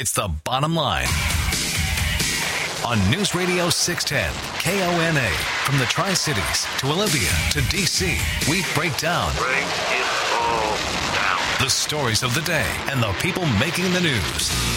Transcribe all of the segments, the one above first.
It's the bottom line. On News Radio 610, KONA, from the Tri Cities to Olympia to DC, we break down. Break it all down. The stories of the day and the people making the news.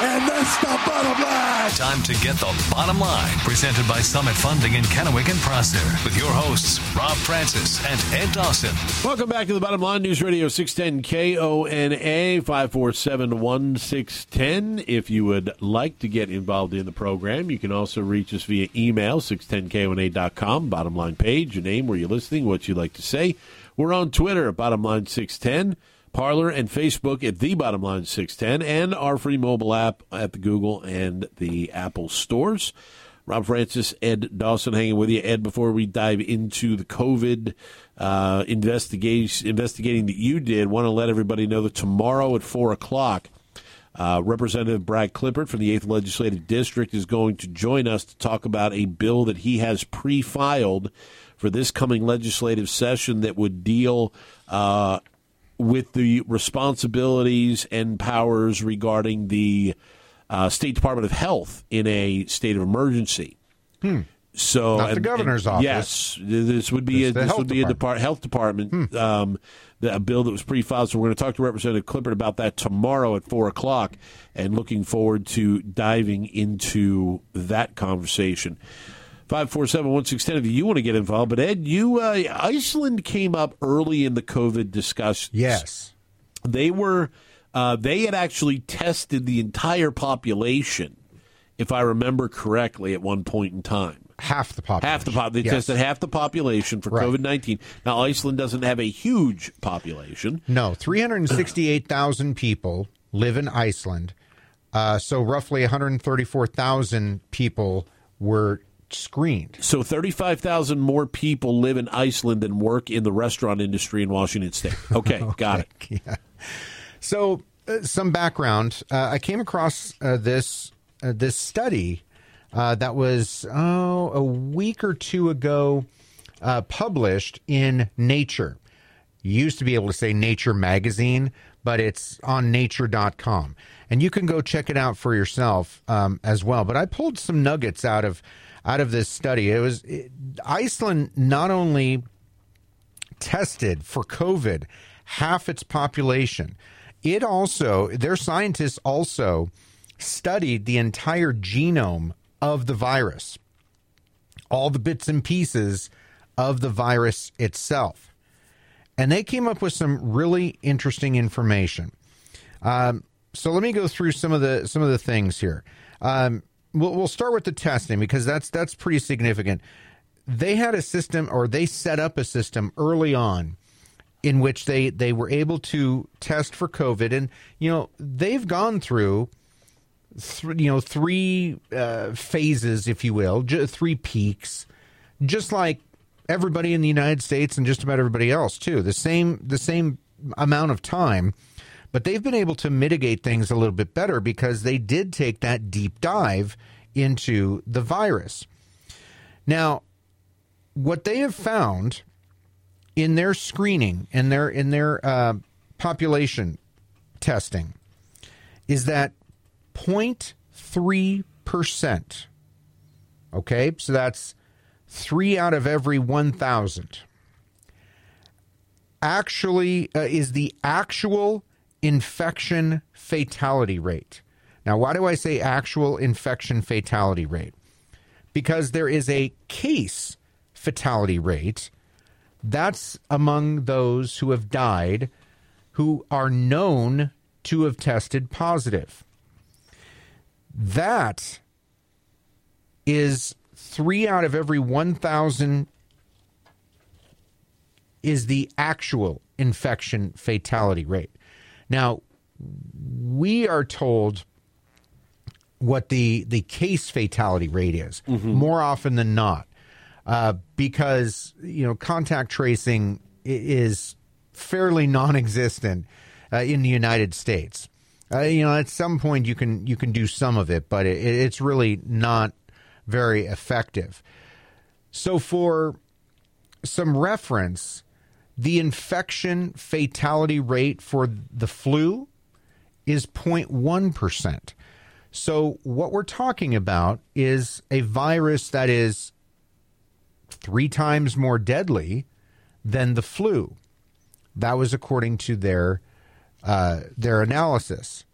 And that's the bottom line. Time to get the bottom line. Presented by Summit Funding in Kennewick and Prosser. With your hosts, Rob Francis and Ed Dawson. Welcome back to the bottom line. News Radio 610 KONA 547 1610. If you would like to get involved in the program, you can also reach us via email 610KONA.com. Bottom line page, your name, where you're listening, what you'd like to say. We're on Twitter at bottom line 610. Parler and Facebook at the Bottom Line 610, and our free mobile app at the Google and the Apple stores. Rob Francis, Ed Dawson hanging with you. Ed, before we dive into the COVID uh, investigation, investigating that you did, want to let everybody know that tomorrow at 4 o'clock, uh, Representative Brad Klippert from the 8th Legislative District is going to join us to talk about a bill that he has pre filed for this coming legislative session that would deal uh, with the responsibilities and powers regarding the uh, State Department of Health in a state of emergency. Hmm. So, Not the governor's and office. Yes, this would be It's a, this health would be a department. depart, health department um, the, a bill that was pre-filed. So we're going to talk to Representative Klippert about that tomorrow at four o'clock, and looking forward to diving into that conversation. Five four seven one six ten. If you want to get involved, but Ed, you uh, Iceland came up early in the COVID discussion. Yes. they were uh, they had actually tested the entire population, if I remember correctly, at one point in time. Half the population. Half the pop. They Yes. tested half the population for Right. COVID nineteen. Now Iceland doesn't have a huge population. No, 368,000 people live in Iceland. Uh, so roughly 134,000 people were screened. So 35,000 more people live in Iceland than work in the restaurant industry in Washington state. Okay, got it. Yeah. So, uh, some background. Uh, I came across uh, this uh, this study uh, that was oh a week or two ago uh, published in Nature. You used to be able to say Nature magazine, but it's on Nature.com, and you can go check it out for yourself um, as well. But I pulled some nuggets out of out of this study. It was it, Iceland not only tested for COVID half its population. It also, their scientists also studied the entire genome of the virus, all the bits and pieces of the virus itself. And they came up with some really interesting information. Um, so let me go through some of the some of the things here. Um, we'll, we'll start with the testing because that's that's pretty significant. They had a system, or they set up a system early on, in which they they were able to test for COVID, and you know they've gone through, th- you know, three uh, phases, if you will, ju- three peaks, just like everybody in the United States and just about everybody else too. The same the same amount of time, but they've been able to mitigate things a little bit better because they did take that deep dive into the virus. Now, what they have found in their screening in their in their uh, population testing is that 0.3 percent. Okay, so that's three out of every 1,000. Actually, uh, is the actual infection fatality rate. Now, why do I say actual infection fatality rate? Because there is a case fatality rate. That's among those who have died who are known to have tested positive. That is three out of every 1,000 is the actual infection fatality rate. Now, we are told what the the case fatality rate is more often than not, uh, because you know contact tracing is fairly non-existent uh, in the United States. Uh, you know, at some point you can you can do some of it, but it, it's really not very effective. So, for some reference, the infection fatality rate for the flu is 0.1%. So, what we're talking about is a virus that is three times more deadly than the flu. That was according to their uh, their analysis.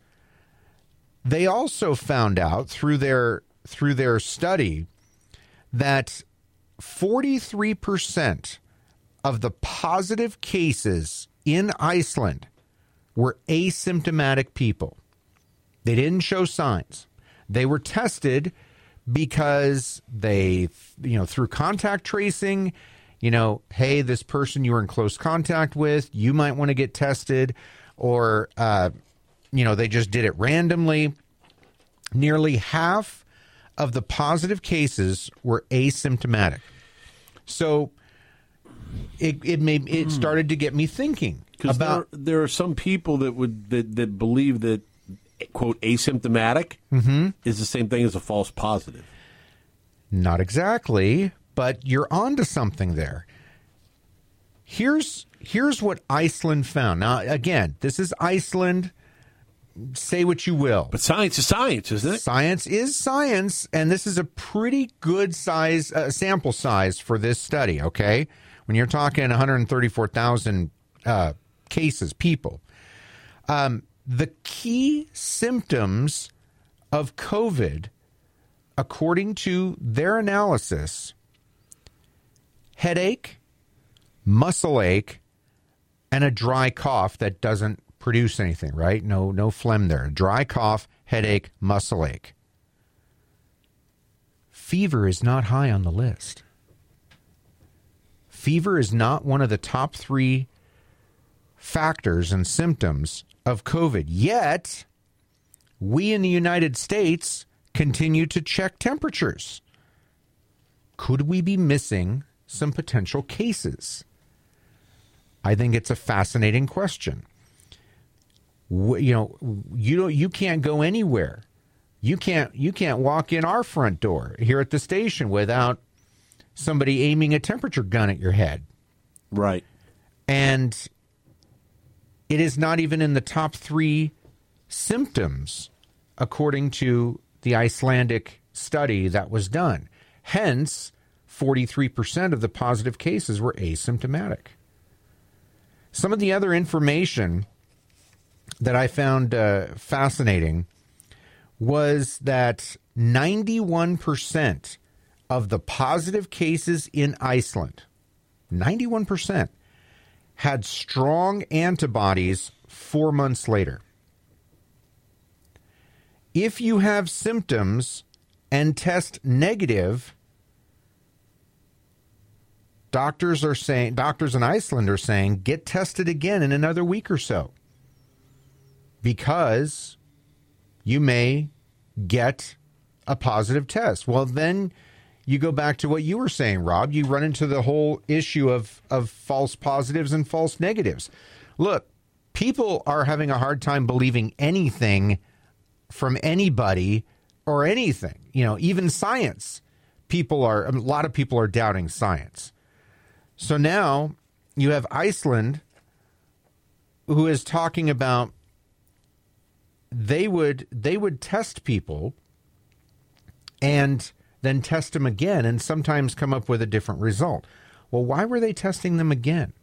They also found out through their through their study that 43% of the positive cases in Iceland were asymptomatic people. They didn't show signs. They were tested because they, you know, through contact tracing, you know, hey, this person you were in close contact with, you might want to get tested, or, uh, you know, they just did it randomly. Nearly half of the positive cases were asymptomatic. So it it made it started to get me thinking about there, there are some people that would that, that believe that quote asymptomatic Mm-hmm. is the same thing as a false positive. Not exactly, but you're onto something there. Here's here's what Iceland found. Now again, this is Iceland. Say what you will. But science is science, isn't it? Science is science, and this is a pretty good size uh, sample size for this study. Okay, when you're talking 134,000 uh, cases, people. Um, the key symptoms of COVID, according to their analysis, headache, muscle ache, and a dry cough that doesn't produce anything, right? No no phlegm there. Dry cough, headache, muscle ache. Fever is not high on the list. Fever is not one of the top 3 factors and symptoms of COVID. Yet, we in the United States continue to check temperatures. Could we be missing some potential cases? I think it's a fascinating question. You know, you don't, you can't go anywhere. You can't you can't walk in our front door here at the station without somebody aiming a temperature gun at your head. Right. And it is not even in the top three symptoms, according to the Icelandic study that was done. Hence, 43% of the positive cases were asymptomatic. Some of the other information that I found uh, fascinating was that 91% of the positive cases in Iceland, 91%, had strong antibodies four months later. If you have symptoms and test negative, doctors are saying, doctors in Iceland are saying, get tested again in another week or so because you may get a positive test. Well, then you go back to what you were saying, Rob. You run into the whole issue of, of false positives and false negatives. Look, people are having a hard time believing anything from anybody or anything. You know, even science. People are, a lot of people are doubting science. So now you have Iceland who is talking about they would they would test people and then test them again and sometimes come up with a different result. Well, why were they testing them again?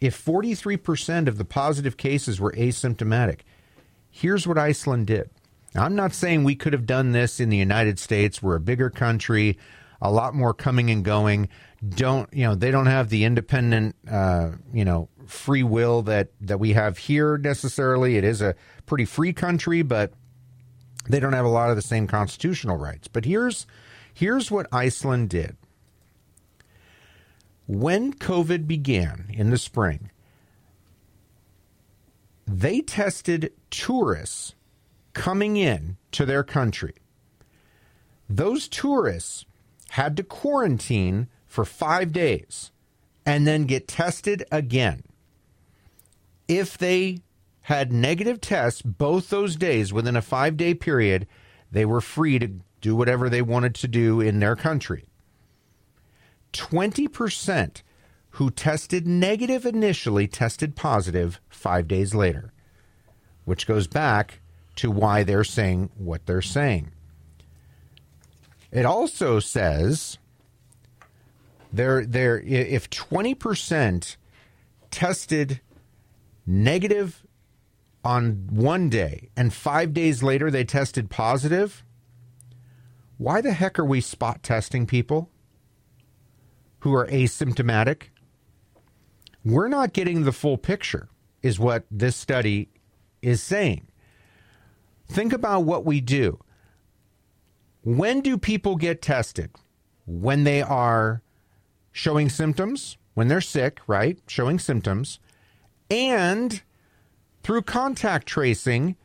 If 43% of the positive cases were asymptomatic, here's what Iceland did. I'm not saying we could have done this in the United States. We're a bigger country, a lot more coming and going. Don't you know? They don't have the independent, uh, you know, free will that that we have here necessarily. It is a pretty free country, but they don't have a lot of the same constitutional rights. But here's here's what Iceland did. When COVID began in the spring, they tested tourists coming in to their country. Those tourists had to quarantine for five days and then get tested again. If they had negative tests both those days within a five day period, they were free to do whatever they wanted to do in their country. 20% who tested negative initially tested positive five days later, which goes back to why they're saying what they're saying. It also says there there if 20% tested negative on one day and 5 days later they tested positive, why the heck are we spot testing people who are asymptomatic? We're not getting the full picture is what this study is saying. Think about what we do. When do people get tested? When they are showing symptoms, when they're sick, right? Showing symptoms, and through contact tracing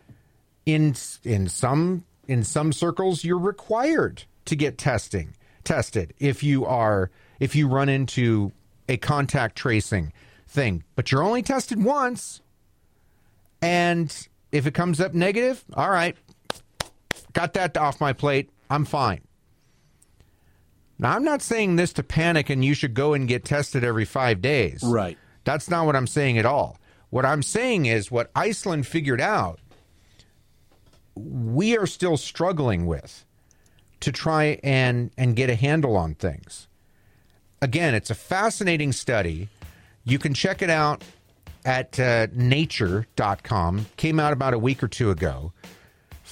in in some in some circles you're required to get testing tested if you are if you run into a contact tracing thing but you're only tested once and if it comes up negative all right got that off my plate I'm fine. Now, I'm not saying this to panic and you should go and get tested every five days. Right. That's not what I'm saying at all. What I'm saying is what Iceland figured out, we are still struggling with to try and, and get a handle on things. Again, it's a fascinating study. You can check it out at uh, nature.com. Came out about a week or two ago.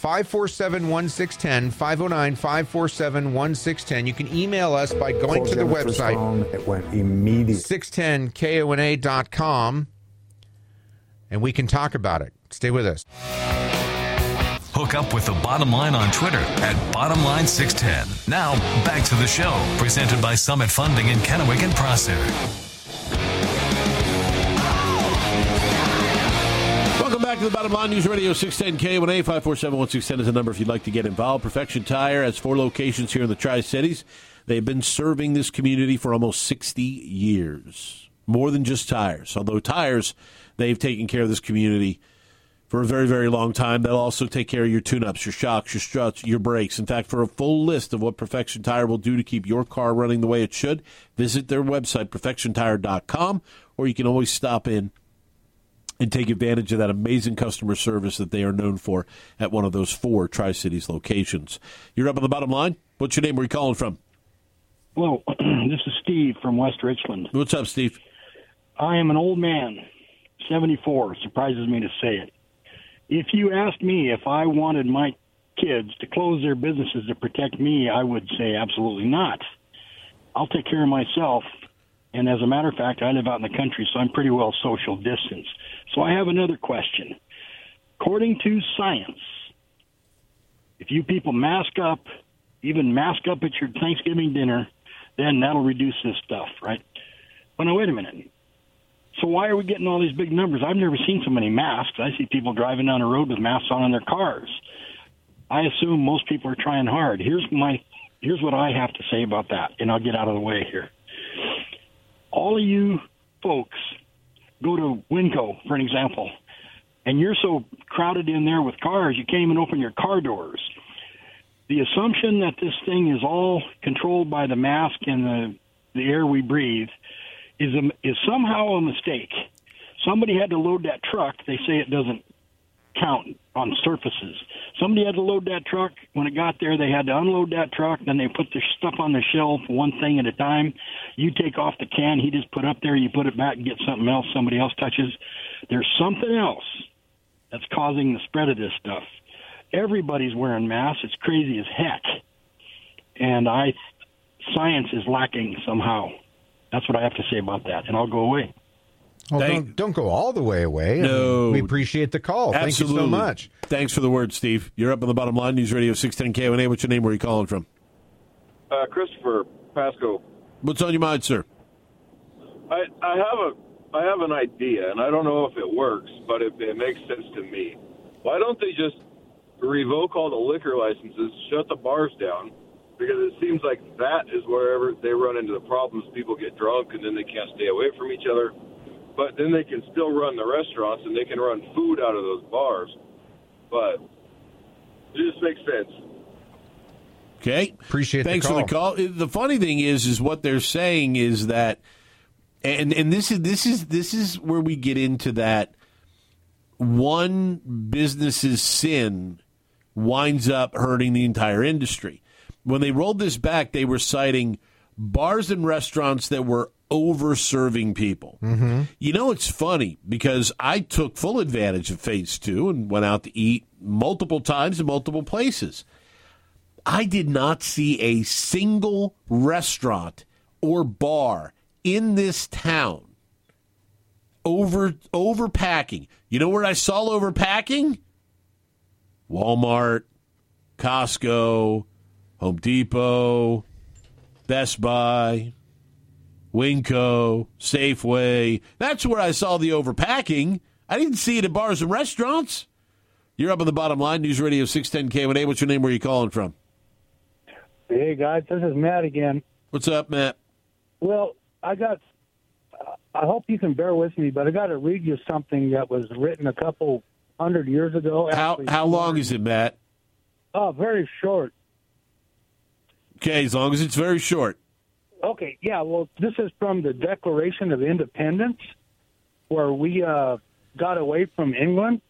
547 1610, 509 547 1610. You can email us by going to the website. It went immediately. 610kona.com and we can talk about it. Stay with us. Hook up with the bottom line on Twitter at bottomline610. Now, back to the show, presented by Summit Funding in Kennewick and Prosser. Welcome back to the Bottom Line News Radio 610 KONA 547 is the number if you'd like to get involved. Perfection Tire has four locations here in the Tri Cities. They've been serving this community for almost 60 years. More than just tires. Although tires, they've taken care of this community for a very, very long time. They'll also take care of your tune ups, your shocks, your struts, your brakes. In fact, for a full list of what Perfection Tire will do to keep your car running the way it should, visit their website, perfectiontire.com, or you can always stop in and take advantage of that amazing customer service that they are known for at one of those four Tri Cities locations. You're up on the bottom line. What's your name? Where are you calling from? Well, this is Steve from West Richland. What's up, Steve? I am an old man, 74. Surprises me to say it. If you asked me if I wanted my kids to close their businesses to protect me, I would say absolutely not. I'll take care of myself. And as a matter of fact, I live out in the country, so I'm pretty well social distance. So I have another question. According to science, if you people mask up, even mask up at your Thanksgiving dinner, then that'll reduce this stuff, right? But now, wait a minute. So why are we getting all these big numbers? I've never seen so many masks. I see people driving down the road with masks on in their cars. I assume most people are trying hard. Here's my here's what I have to say about that, and I'll get out of the way here. All of you folks go to Winco, for an example, and you're so crowded in there with cars, you can't even open your car doors. The assumption that this thing is all controlled by the mask and the the air we breathe is a, is somehow a mistake. Somebody had to load that truck. They say it doesn't count on surfaces. Somebody had to load that truck. When it got there, they had to unload that truck. Then they put the stuff on the shelf, one thing at a time. You take off the can he just put up there. You put it back and get something else somebody else touches. There's something else that's causing the spread of this stuff. Everybody's wearing masks. It's crazy as heck. And I, science is lacking somehow. That's what I have to say about that. And I'll go away. Well, Thank- don't, don't go all the way away. No. we appreciate the call. Thank you so much. Thanks for the word, Steve. You're up on the bottom line. News Radio 610 KONA. What's your name? Where are you calling from? Uh, Christopher Pasco. What's on your mind, sir? I, I have a I have an idea, and I don't know if it works, but it, it makes sense to me. Why don't they just revoke all the liquor licenses, shut the bars down? Because it seems like that is wherever they run into the problems. People get drunk, and then they can't stay away from each other. But then they can still run the restaurants, and they can run food out of those bars. But it just makes sense. Okay. Appreciate the Thanks for the call. The funny thing is, is what they're saying is that, and and this is this is this is where we get into that. one business's sin winds up hurting the entire industry. When they rolled this back, they were citing bars and restaurants that were over serving people. Mm-hmm. You know, it's funny because I took full advantage of phase two and went out to eat multiple times in multiple places. I did not see a single restaurant or bar in this town over overpacking. You know where I saw overpacking? Walmart, Costco, Home Depot, Best Buy, Winco, Safeway. That's where I saw the overpacking. I didn't see it at bars and restaurants. You're up on the bottom line. News Radio 610 KONA. What's your name? Where are you calling from? Hey guys, this is Matt again. What's up, Matt? Well, I got. I hope you can bear with me, but I got to read you something that was written a couple hundred years ago. How actually. how long is it, Matt? Oh, very short. Okay, as long as it's very short. Okay, yeah. Well, this is from the Declaration of Independence, where we uh, got away from England,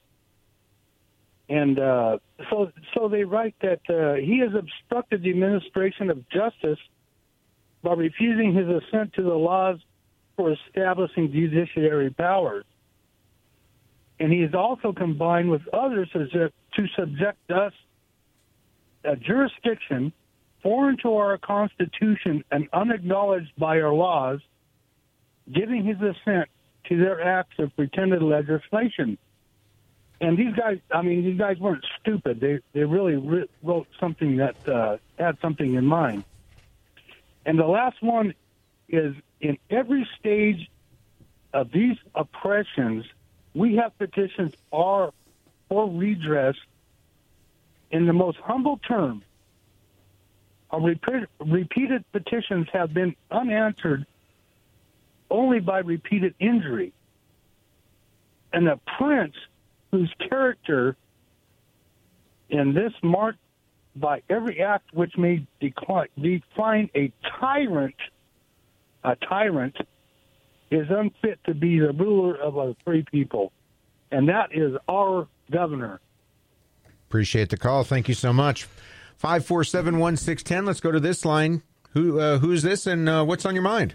and uh, so so they write that uh, he has obstructed the administration of justice by refusing his assent to the laws for establishing judiciary powers, and he has also combined with others to subject us a jurisdiction foreign to our Constitution and unacknowledged by our laws, giving his assent to their acts of pretended legislation. And these guys, I mean, these guys weren't stupid. They they really re- wrote something that uh, had something in mind. And the last one is in every stage of these oppressions, we have petitions are for redress in the most humble terms repeat, repeated petitions have been unanswered only by repeated injury. And the prince, whose character in this marked by every act which may decline, define a tyrant, a tyrant, is unfit to be the ruler of a free people. And that is our governor. Appreciate the call. Thank you so much. Five four seven one six ten. Let's go to this line. Who uh, who's this, and uh, what's on your mind?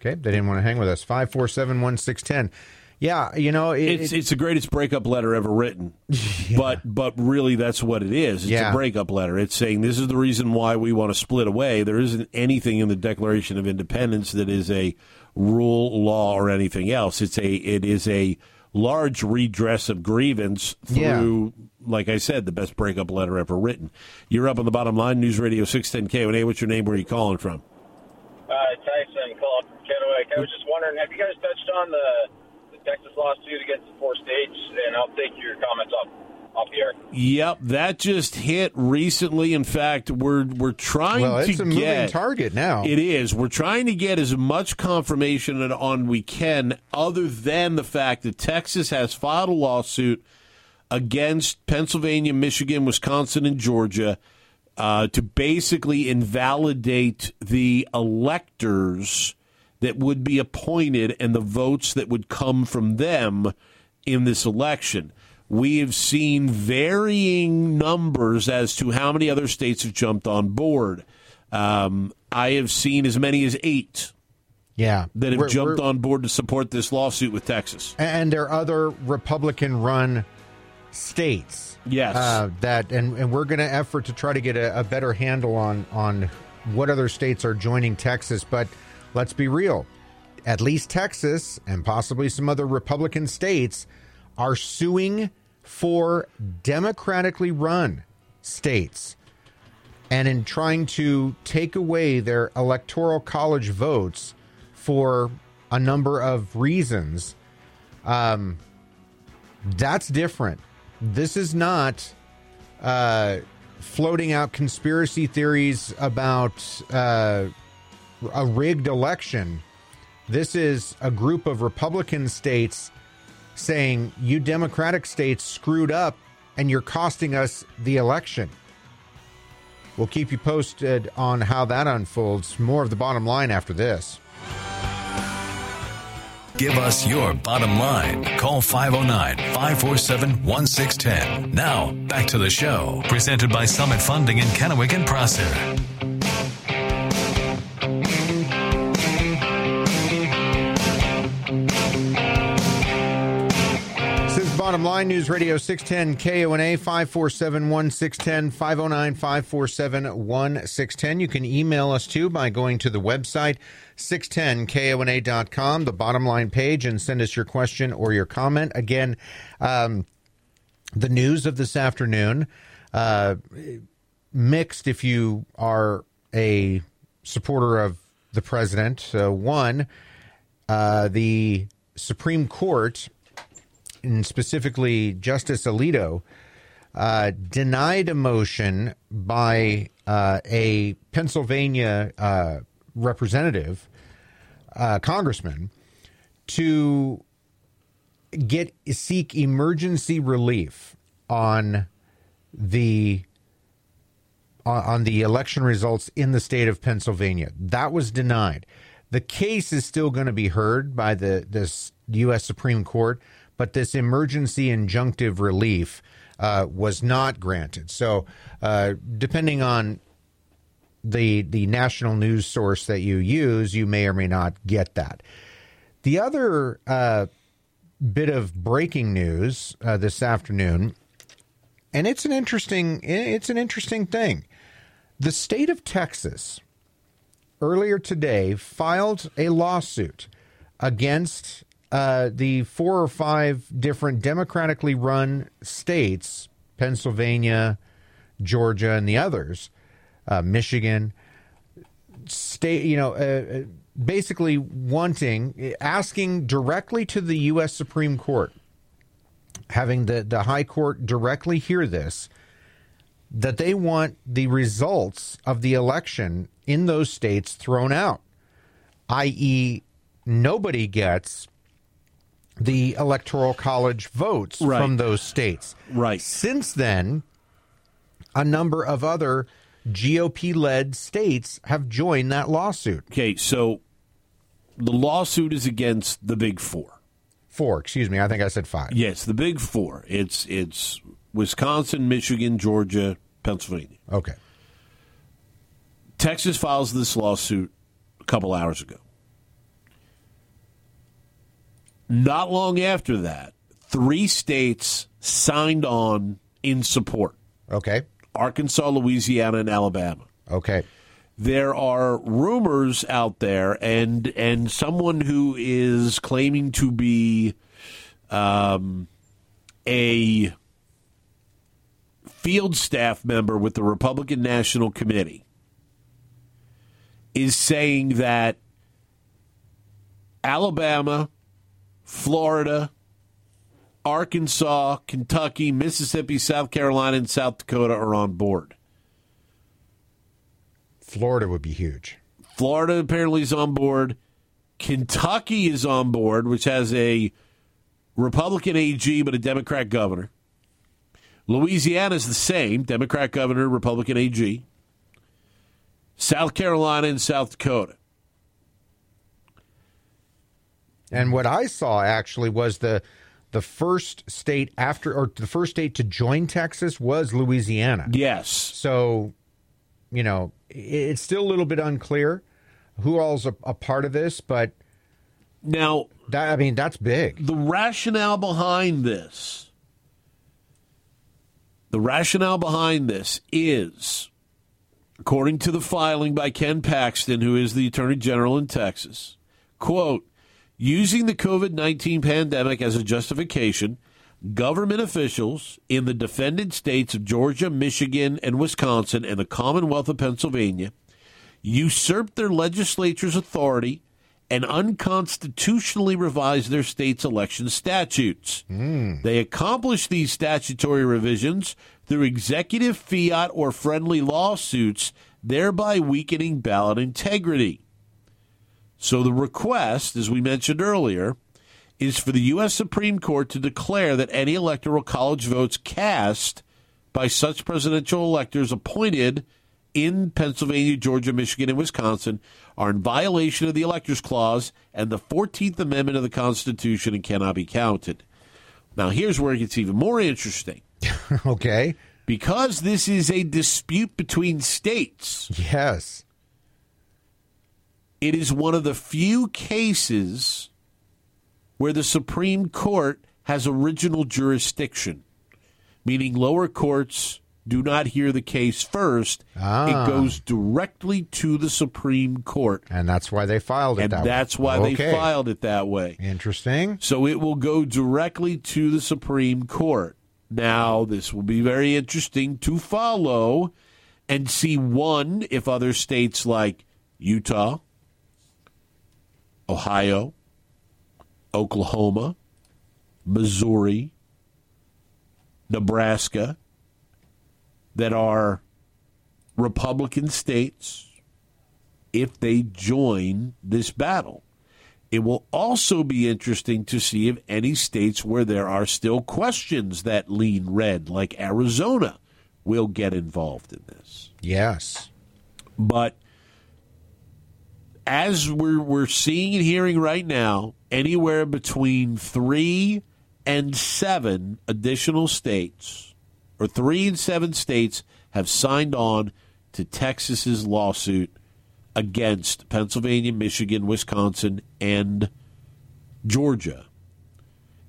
Okay, they didn't want to hang with us. Five four seven one six ten. Yeah, you know, it, It's it- it's the greatest breakup letter ever written. Yeah. But but really that's what it is. It's Yeah. a breakup letter. It's saying this is the reason why we want to split away. There isn't anything in the Declaration of Independence that is a rule, law, or anything else. It's a it is a large redress of grievance Yeah. through like I said, the best breakup letter ever written. You're up on the bottom line, News Radio six ten K. Hey, what's your name? Where are you calling from? Uh, Tyson called from Kennewick. I was just wondering, have you guys touched on the, the Texas lawsuit against the four states? And I'll take your comments off off the air. Yep, that just hit recently. In fact, we're we're trying well, to it's a get moving target now. It is. We're trying to get as much confirmation on we can, other than the fact that Texas has filed a lawsuit against Pennsylvania, Michigan, Wisconsin, and Georgia uh, to basically invalidate the electors that would be appointed and the votes that would come from them in this election. We have seen varying numbers as to how many other states have jumped on board. Um, I have seen as many as eight yeah, that have We're- jumped we're- on board to support this lawsuit with Texas. and there are other Republican-run states. Yes. uh, that and, and we're going to effort to try to get a, a better handle on on what other states are joining Texas. But let's be real, at least Texas and possibly some other Republican states are suing for democratically run states. And in trying to take away their electoral college votes for a number of reasons, um, that's different. This is not uh, floating out conspiracy theories about uh, a rigged election. This is a group of Republican states saying, you Democratic states screwed up and you're costing us the election. We'll keep you posted on how that unfolds. More of the bottom line after this. Give us your bottom line. Call 509 547 1610. Now, back to the show. Presented by Summit Funding in Kennewick and Prosser. Bottom Line News Radio 610 KONA 547 1610 509 547 1610. You can email us too by going to the website 610KONA.com, the bottom line page, and send us your question or your comment. Again, um, the news of this afternoon, uh, mixed if you are a supporter of the president. Uh, one, uh, the Supreme Court, and specifically Justice Alito, uh, denied a motion by uh, a Pennsylvania uh, representative, uh, congressman, to get seek emergency relief on the on, the election results in the state of Pennsylvania. That was denied. The case is still going to be heard by the this U.S. Supreme Court, but this emergency injunctive relief uh, was not granted. So, uh, depending on the the national news source that you use, you may or may not get that. The other uh, bit of breaking news uh, this afternoon, and it's an interesting it's an interesting thing. The state of Texas earlier today filed a lawsuit against uh, the four or five different democratically run states, Pennsylvania, Georgia, and the others, uh, Michigan, state, you know, uh, basically wanting, asking directly to the U.S. Supreme Court, having the, the High Court directly hear this, that they want the results of the election in those states thrown out, i.e., nobody gets the electoral college votes Right. from those states. Right. Since then, a number of other GOP led states have joined that lawsuit. Okay, so the lawsuit is against the big four. Four, excuse me. I think I said five. Yes, the big four. It's it's Wisconsin, Michigan, Georgia, Pennsylvania. Okay. Texas files this lawsuit a couple hours ago. Not long after that, three states signed on in support Okay. Arkansas, Louisiana, and Alabama. Okay. There are rumors out there, and and someone who is claiming to be um, a field staff member with the Republican National Committee is saying that Alabama, Florida, Arkansas, Kentucky, Mississippi, South Carolina, and South Dakota are on board. Florida would be huge. Florida apparently is on board. Kentucky is on board, which has a Republican AG but a Democrat governor. Louisiana is the same Democrat governor, Republican AG. South Carolina and South Dakota. And what I saw actually was the the first state after or the first state to join Texas was Louisiana. Yes. So, you know, it's still a little bit unclear who all's a, a part of this, but Now, that I mean that's big. the rationale behind this the rationale behind this is according to the filing by Ken Paxton who is the attorney general in Texas quote using the COVID-19 pandemic as a justification government officials in the defended states of Georgia, Michigan, and Wisconsin and the Commonwealth of Pennsylvania usurped their legislature's authority and unconstitutionally revised their state's election statutes. Hmm. They accomplished these statutory revisions through executive fiat or friendly lawsuits, thereby weakening ballot integrity. So the request, as we mentioned earlier, is for the U.S. Supreme Court to declare that any electoral college votes cast by such presidential electors appointed in Pennsylvania, Georgia, Michigan, and Wisconsin are in violation of the Electors Clause and the 14th Amendment of the Constitution and cannot be counted. Now, here's where it gets even more interesting. okay. Because this is a dispute between states. Yes. It is one of the few cases where the Supreme Court has original jurisdiction, meaning lower courts do not hear the case first. Ah. It goes directly to the Supreme Court. And that's why they filed it and that way. that's why Okay. they filed it that way. Interesting. So it will go directly to the Supreme Court. Now, this will be very interesting to follow and see one, if other states like Utah, Ohio, Oklahoma, Missouri, Nebraska, that are Republican states, if they join this battle. It will also be interesting to see if any states where there are still questions that lean red, like Arizona, will get involved in this. Yes. But as we're we're seeing and hearing right now, anywhere between three and seven additional states, or three and seven states, have signed on to Texas's lawsuit against Pennsylvania, Michigan, Wisconsin, and Georgia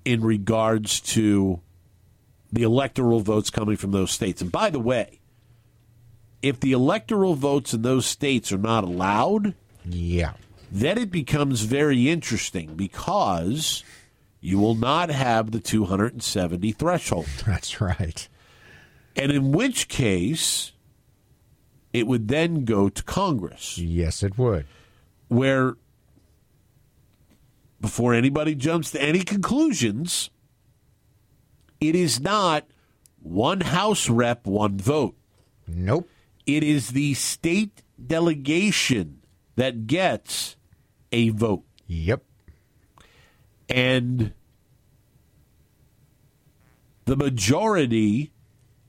in regards to the electoral votes coming from those states. And by the way, if the electoral votes in those states are not allowed, Yeah. then it becomes very interesting because you will not have the 270 threshold. That's right. And in which case, it would then go to Congress, Yes, it would. where, before anybody jumps to any conclusions, it is not one House rep, one vote. Nope. It is the state delegation that gets a vote. Yep. And the majority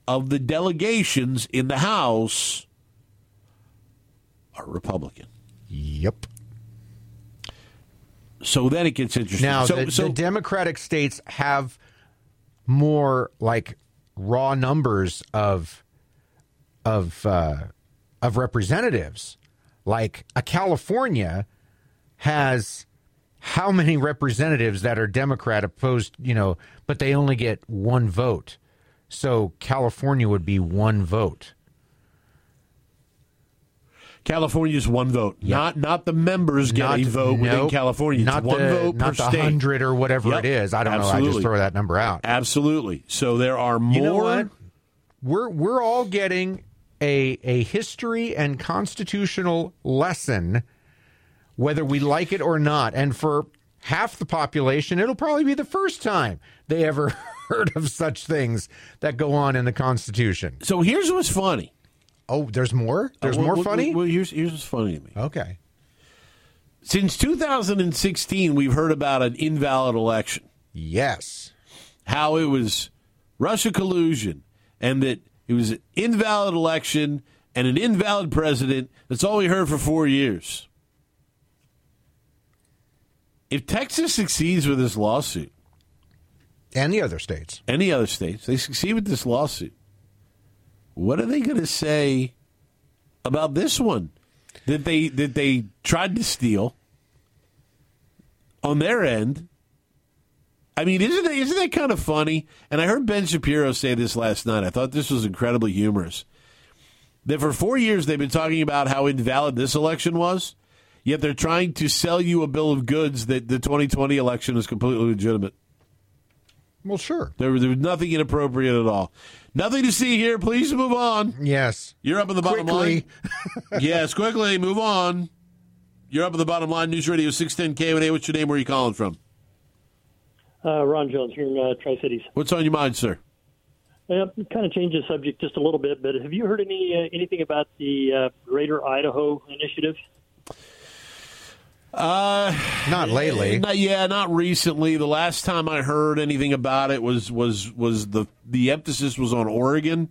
of the delegations in the House are Republican. Yep. So then it gets interesting. Now, so, the, so the Democratic states have more like raw numbers of of uh, of representatives. Like a California has how many representatives that are Democrat opposed, you know, but they only get one vote. So California would be one vote. California's one vote, not not the members get Not- a vote within. California. It's Not one the, vote not per the state. hundred or whatever Yep. it is. I don't know. I Absolutely. just throw that number out. Absolutely. So there are more. You know what? We're we're all getting a a history and constitutional lesson, whether we like it or not. And for half the population, it'll probably be the first time they ever heard of such things that go on in the Constitution. So here's what's funny. Oh, there's more. There's Uh, well, more well, funny. Well, here's here's what's funny to me. okay. Since 2016, we've heard about an invalid election. Yes. how it was Russia collusion and that it was an invalid election and an invalid president. That's all we heard for four years. If Texas succeeds with this lawsuit, And the other states. any other states, they succeed with this lawsuit, what are they going to say about this one that they that they tried to steal on their end? I mean, isn't that, isn't that kind of funny? And I heard Ben Shapiro say this last night. I thought this was incredibly humorous. That for four years they've been talking about how invalid this election was, yet they're trying to sell you a bill of goods that the 2020 election is completely legitimate. Well, sure. There, was- there was nothing inappropriate at all. Nothing to see here. Please move on. Yes. You're up in the bottom Quickly. line. yes, quickly, move on. You're up at the bottom line. News Radio 610 K. What's your name? Where are you calling from? Uh, Ron Jones here in uh, Tri Cities. What's on your mind, sir? Uh, kind of change the subject just a little bit, but have you heard any uh, anything about the uh, Greater Idaho Initiative? Uh, Not lately. Not, yeah, not recently. The last time I heard anything about it was was was the the emphasis was on Oregon.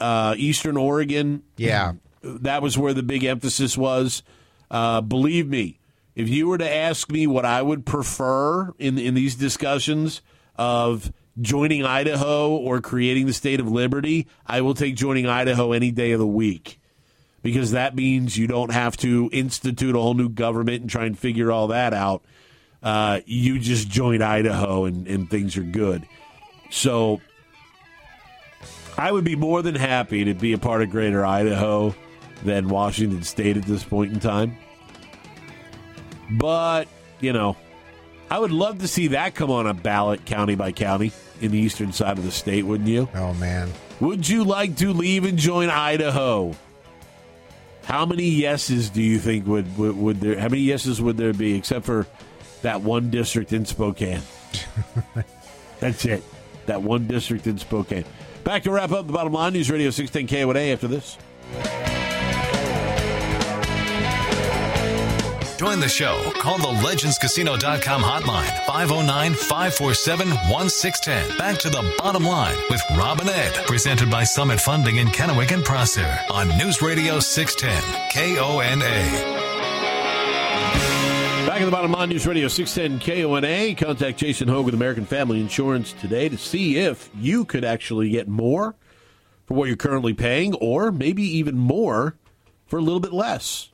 uh, Eastern Oregon. Yeah. That was where the big emphasis was. Uh, believe me, if you were to ask me what I would prefer in in these discussions of joining Idaho or creating the state of liberty, I will take joining Idaho any day of the week because that means you don't have to institute a whole new government and try and figure all that out. Uh, you just join Idaho and, and things are good. So I would be more than happy to be a part of Greater Idaho than Washington State at this point in time. But, you know, I would love to see that come on a ballot county by county in the eastern side of the state, wouldn't you? Oh, man. Would you like to leave and join Idaho? How many yeses do you think would, would, would there? How many yeses would there be, except for that one district in Spokane? That's it. That one district in Spokane. Back to wrap up the bottom line. News Radio 610 KONA after this. Join the show. Call the legendscasino.com hotline 509 547 1610. Back to the bottom line with Robin Ed. Presented by Summit Funding in Kennewick and Prosser on News Radio 610 KONA. Back at the bottom line, News Radio 610 KONA. Contact Jason Hogue with American Family Insurance today to see if you could actually get more for what you're currently paying or maybe even more for a little bit less.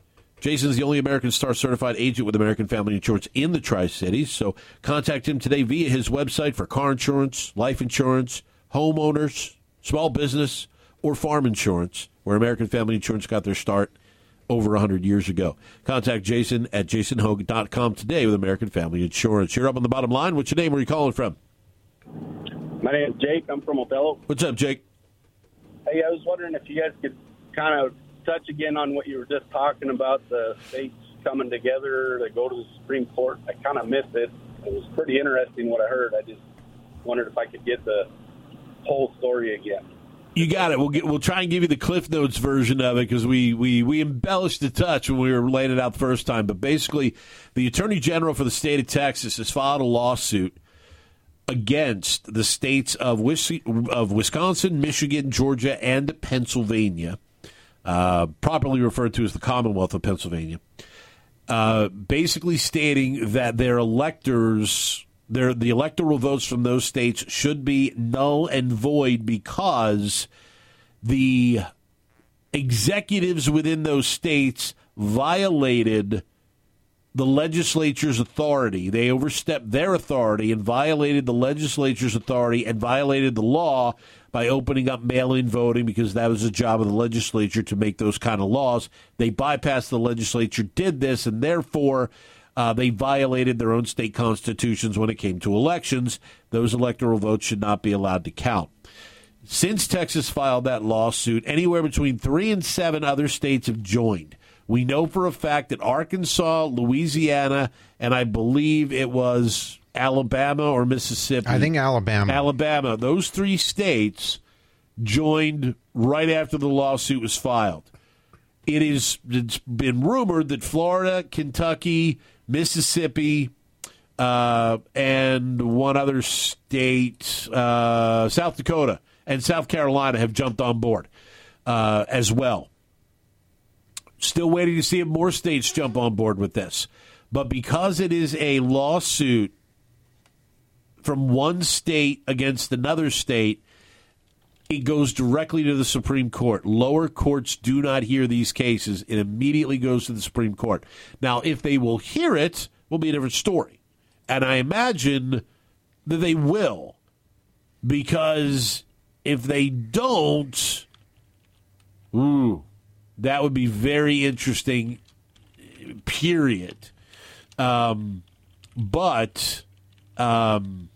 Jason's the only American Star certified agent with American Family Insurance in the Tri Cities. So contact him today via his website for car insurance, life insurance, homeowners, small business, or farm insurance, where American Family Insurance got their start over 100 years ago. Contact Jason at jasonhogue.com today with American Family Insurance. You're up on the bottom line. What's your name? Where are you calling from? My name is Jake. I'm from Othello. What's up, Jake? Hey, I was wondering if you guys could kind of touch again on what you were just talking about the states coming together to go to the Supreme Court. I kind of missed it. It was pretty interesting what I heard. I just wondered if I could get the whole story again. You got it. We'll get. We'll try and give you the Cliff Notes version of it because we, we we embellished a touch when we were laying it out the first time. But basically, the Attorney General for the state of Texas has filed a lawsuit against the states of Wis- of Wisconsin, Michigan, Georgia, and Pennsylvania uh, properly referred to as the Commonwealth of Pennsylvania, uh, basically stating that their electors, their the electoral votes from those states should be null and void because the executives within those states violated the legislature's authority. They overstepped their authority and violated the legislature's authority and violated the law by opening up mail in voting because that was the job of the legislature to make those kind of laws. They bypassed the legislature, did this, and therefore uh, they violated their own state constitutions when it came to elections. Those electoral votes should not be allowed to count. Since Texas filed that lawsuit, anywhere between three and seven other states have joined. We know for a fact that Arkansas, Louisiana, and I believe it was Alabama or Mississippi. I think Alabama. Alabama. Those three states joined right after the lawsuit was filed. It is it's been rumored that Florida, Kentucky, Mississippi, uh, and one other state, uh, South Dakota and South Carolina, have jumped on board uh, as well. Still waiting to see if more states jump on board with this. But because it is a lawsuit from one state against another state, it goes directly to the Supreme Court. Lower courts do not hear these cases. It immediately goes to the Supreme Court. Now, if they will hear it, will be a different story. And I imagine that they will, because if they don't, ooh, that would be very interesting, period. Um, but, um,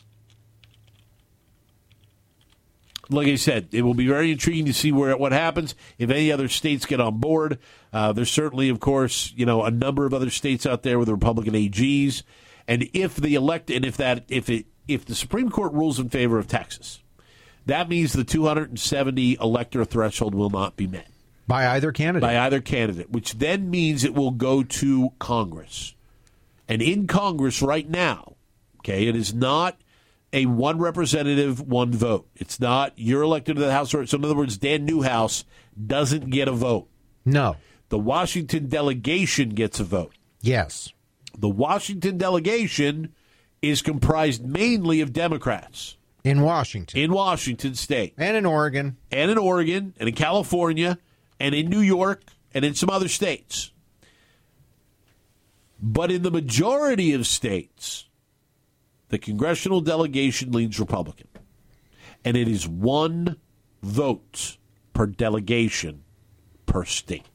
like I said, it will be very intriguing to see where what happens if any other states get on board. Uh, there's certainly, of course, you know, a number of other states out there with Republican AGs, and if the elect and if that if it if the Supreme Court rules in favor of Texas, that means the 270 elector threshold will not be met by either candidate. By either candidate, which then means it will go to Congress, and in Congress right now, okay, it is not a one representative, one vote. It's not you're elected to the House. So, in other words, Dan Newhouse doesn't get a vote. No. The Washington delegation gets a vote. Yes. The Washington delegation is comprised mainly of Democrats In Washington. in Washington state and in Oregon. and in Oregon and in California and in New York and in some other states. But in the majority of states, the congressional delegation leans Republican. And it is one vote per delegation per state.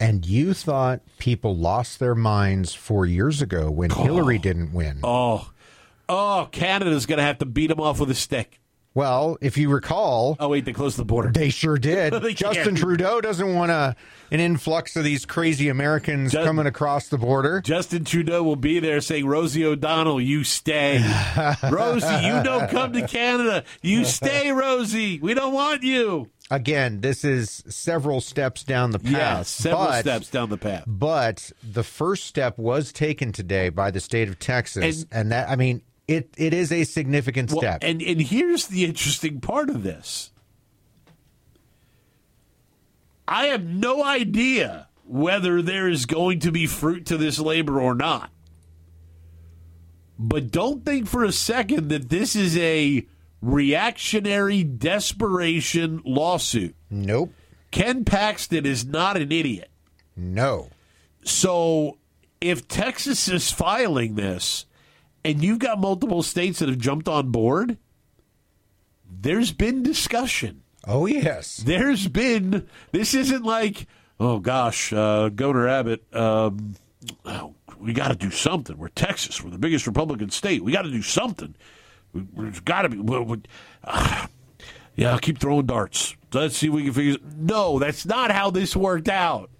And you thought people lost their minds four years ago when Hillary oh. didn't win. Oh, oh, Canada's going to have to beat them off with a stick. Well, if you recall, Oh, wait, they closed the border. they sure did. They Justin. Trudeau doesn't want a, an influx of these crazy Americans Ju- coming across the border. Justin Trudeau will be there saying, Rosie O'Donnell, you stay. Rosie, you don't come to Canada. You stay, Rosie. We don't want you. Again, this is several steps down the path. Yeah, several but- steps down the path. But the first step was taken today by the state of Texas, And- and, that I mean it it is a significant Well, step. and, and here's the interesting part of this I have no idea whether there is going to be fruit to this labor or not. But don't think for a second that this is a reactionary desperation lawsuit. nope, Ken Paxton is not an idiot. no. So if Texas is filing this and you've got multiple states that have jumped on board, there's been discussion. Oh yes, There's been, this isn't like, oh gosh, uh, Governor Abbott, um, oh, we got to do something. We're Texas. We're the biggest Republican state. We got to do something. We, we've got to be. we we- ah, yeah, I'll keep throwing darts. Let's see if we can figure. No, that's not how this worked out.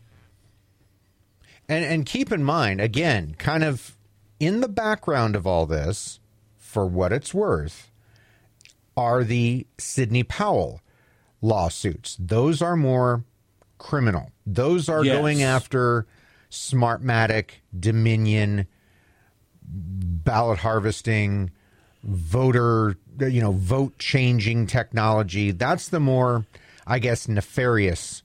And and keep in mind, again, kind of in the background of all this, for what it's worth, are the Sidney Powell lawsuits. Those are more criminal. Those are Yes. going after Smartmatic, Dominion, ballot harvesting, voter, you know, vote changing technology. That's the more, I guess, nefarious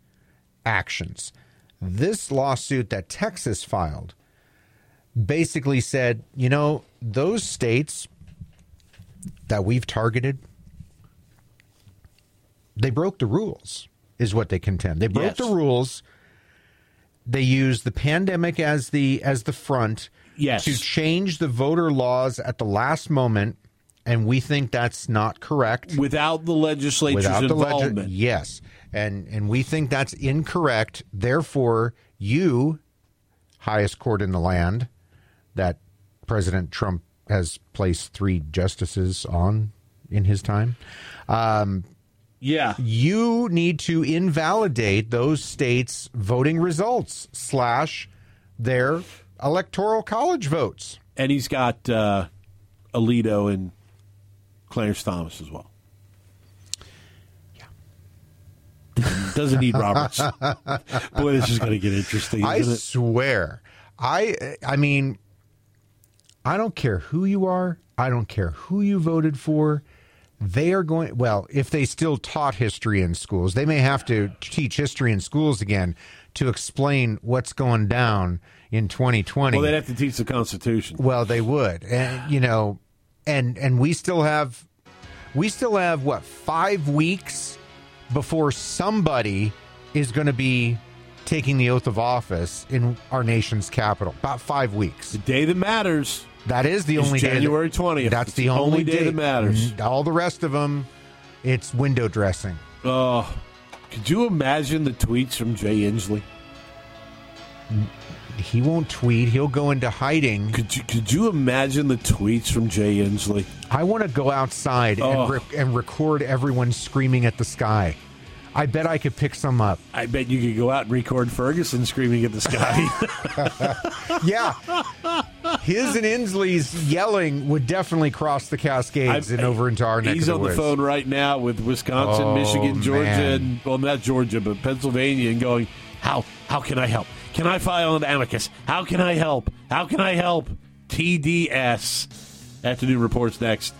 actions. This lawsuit that Texas filed basically said, you know, those states that we've targeted, they broke the rules, is what they contend. They broke Yes. the rules. They used the pandemic as the as the front Yes. to change the voter laws at the last moment, and we think that's not correct without the legislature's without the involvement. yes, and and we think that's incorrect. Therefore, you, highest court in the land, that President Trump has placed three justices on in his time. Um, yeah, you need to invalidate those states' voting results slash their electoral college votes. and he's got uh, Alito and Clarence Thomas as well. Doesn't need Roberts. Boy, this is going to get interesting. I it? swear. I I mean I don't care who you are. I don't care who you voted for. They are going well, if they still taught history in schools, they may have to teach history in schools again to explain what's going down in 2020. Well, they'd have to teach the Constitution. Well, they would, and you know, and and we still have, we still have what five weeks before somebody is going to be taking the oath of office in our nation's capital. About five weeks. The day that matters. That is the is only January that- 20th. That's It's the the only, only day that matters. Mm, All the rest of them, it's window dressing. Oh, could you imagine the tweets from Jay Inslee? He won't tweet. He'll go into hiding. Could you could you imagine the tweets from Jay Inslee? I want to go outside Oh. and, rec- and record everyone screaming at the sky. I bet I could pick some up. I bet you could go out and record Ferguson screaming at the sky. Yeah. His and Inslee's yelling would definitely cross the Cascades I- and over into our neck He's of on the the phone right now with Wisconsin, Oh, Michigan, Georgia, man. and well, not Georgia, but Pennsylvania, and going, how how can I help? Can I file an amicus? How can I help? How can I help? TDS. Afternoon reports next.